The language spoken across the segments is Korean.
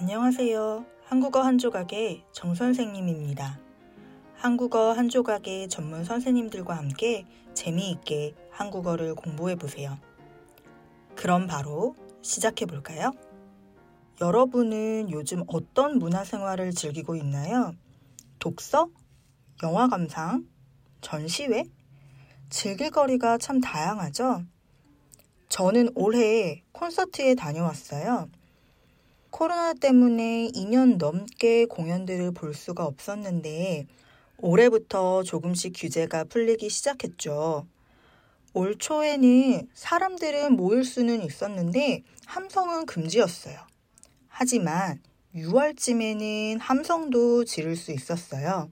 안녕하세요. 한국어 한 조각의 정 선생님입니다. 한국어 한 조각의 전문 선생님들과 함께 재미있게 한국어를 공부해 보세요. 그럼 바로 시작해 볼까요? 여러분은 요즘 어떤 문화 생활을 즐기고 있나요? 독서? 영화 감상? 전시회? 즐길 거리가 참 다양하죠? 저는 올해 콘서트에 다녀왔어요. 코로나 때문에 2년 넘게 공연들을 볼 수가 없었는데 올해부터 조금씩 규제가 풀리기 시작했죠. 올 초에는 사람들은 모일 수는 있었는데 함성은 금지였어요. 하지만 6월쯤에는 함성도 지를 수 있었어요.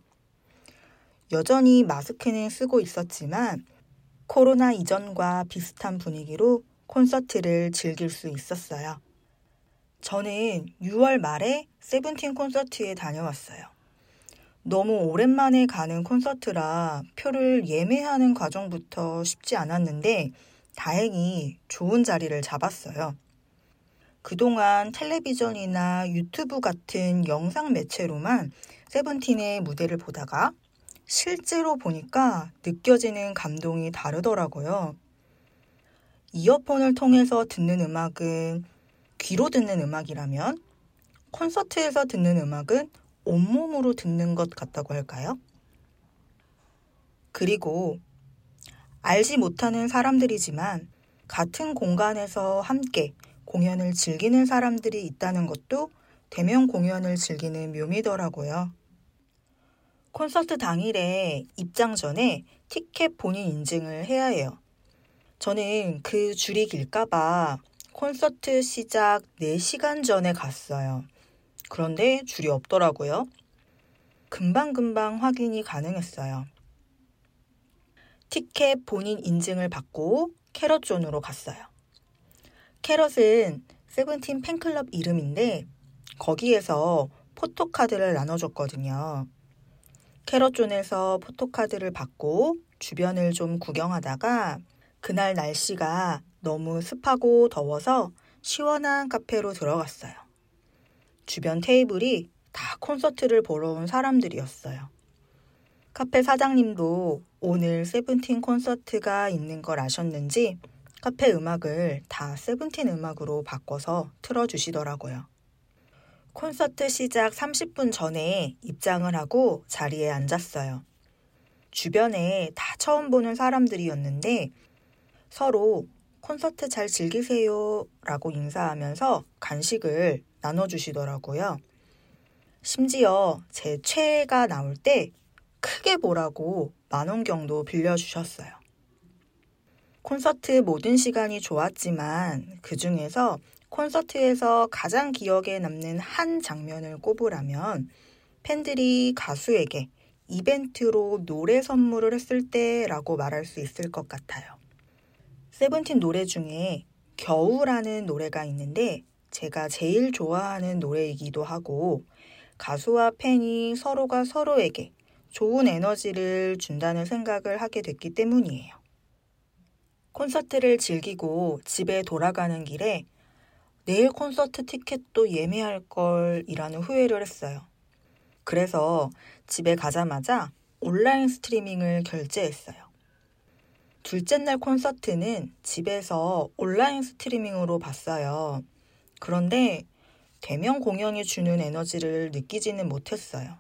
여전히 마스크는 쓰고 있었지만 코로나 이전과 비슷한 분위기로 콘서트를 즐길 수 있었어요. 저는 6월 말에 세븐틴 콘서트에 다녀왔어요. 너무 오랜만에 가는 콘서트라 표를 예매하는 과정부터 쉽지 않았는데 다행히 좋은 자리를 잡았어요. 그동안 텔레비전이나 유튜브 같은 영상 매체로만 세븐틴의 무대를 보다가 실제로 보니까 느껴지는 감동이 다르더라고요. 이어폰을 통해서 듣는 음악은 귀로 듣는 음악이라면 콘서트에서 듣는 음악은 온몸으로 듣는 것 같다고 할까요? 그리고 알지 못하는 사람들이지만 같은 공간에서 함께 공연을 즐기는 사람들이 있다는 것도 대면 공연을 즐기는 묘미더라고요. 콘서트 당일에 입장 전에 티켓 본인 인증을 해야 해요. 저는 그 줄이 길까봐 콘서트 시작 4시간 전에 갔어요. 그런데 줄이 없더라고요. 금방금방 확인이 가능했어요. 티켓 본인 인증을 받고 캐럿존으로 갔어요. 캐럿은 세븐틴 팬클럽 이름인데 거기에서 포토카드를 나눠줬거든요. 캐럿존에서 포토카드를 받고 주변을 좀 구경하다가 그날 날씨가 너무 습하고 더워서 시원한 카페로 들어갔어요. 주변 테이블이 다 콘서트를 보러 온 사람들이었어요. 카페 사장님도 오늘 세븐틴 콘서트가 있는 걸 아셨는지 카페 음악을 다 세븐틴 음악으로 바꿔서 틀어주시더라고요. 콘서트 시작 30분 전에 입장을 하고 자리에 앉았어요. 주변에 다 처음 보는 사람들이었는데 서로 콘서트 잘 즐기세요 라고 인사하면서 간식을 나눠주시더라고요. 심지어 제 최애가 나올 때 크게 보라고 만 원경도 빌려주셨어요. 콘서트 모든 시간이 좋았지만 그 중에서 콘서트에서 가장 기억에 남는 한 장면을 꼽으라면 팬들이 가수에게 이벤트로 노래 선물을 했을 때라고 말할 수 있을 것 같아요. 세븐틴 노래 중에 겨우라는 노래가 있는데 제가 제일 좋아하는 노래이기도 하고 가수와 팬이 서로가 서로에게 좋은 에너지를 준다는 생각을 하게 됐기 때문이에요. 콘서트를 즐기고 집에 돌아가는 길에 내일 콘서트 티켓도 예매할 걸이라는 후회를 했어요. 그래서 집에 가자마자 온라인 스트리밍을 결제했어요. 둘째 날 콘서트는 집에서 온라인 스트리밍으로 봤어요. 그런데 대면 공연이 주는 에너지를 느끼지는 못했어요.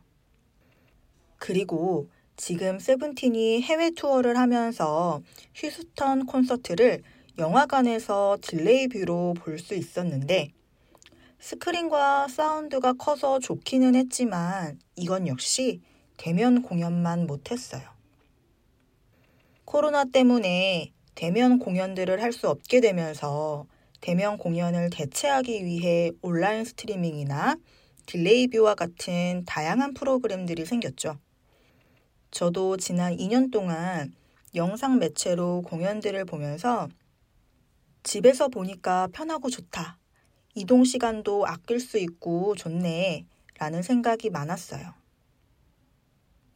그리고 지금 세븐틴이 해외 투어를 하면서 휴스턴 콘서트를 영화관에서 delay view로 볼 수 있었는데 스크린과 사운드가 커서 좋기는 했지만 이건 역시 대면 공연만 못했어요. 코로나 때문에 대면 공연들을 할 수 없게 되면서 대면 공연을 대체하기 위해 온라인 스트리밍이나 delay view와 같은 다양한 프로그램들이 생겼죠. 저도 지난 2년 동안 영상 매체로 공연들을 보면서 집에서 보니까 편하고 좋다. 이동 시간도 아낄 수 있고 좋네. 라는 생각이 많았어요.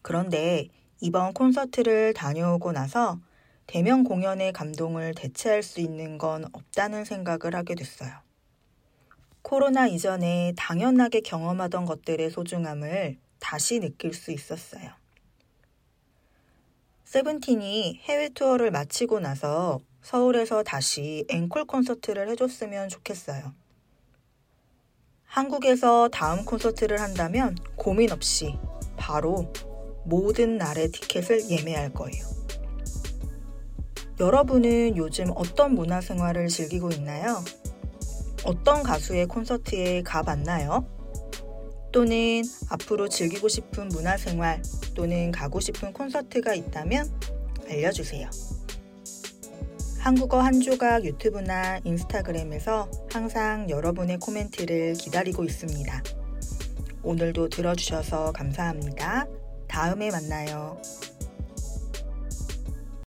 그런데 이번 콘서트를 다녀오고 나서 대면 공연의 감동을 대체할 수 있는 건 없다는 생각을 하게 됐어요. 코로나 이전에 당연하게 경험하던 것들의 소중함을 다시 느낄 수 있었어요. 세븐틴이 해외 투어를 마치고 나서 서울에서 다시 앵콜 콘서트를 해줬으면 좋겠어요. 한국에서 다음 콘서트를 한다면 고민 없이 바로 모든 날의 티켓을 예매할 거예요. 여러분은 요즘 어떤 문화 생활을 즐기고 있나요? 어떤 가수의 콘서트에 가봤나요? 또는 앞으로 즐기고 싶은 문화 생활 또는 가고 싶은 콘서트가 있다면 알려주세요. 한국어 한 조각 유튜브나 인스타그램에서 항상 여러분의 코멘트를 기다리고 있습니다. 오늘도 들어주셔서 감사합니다. 다음에 만나요.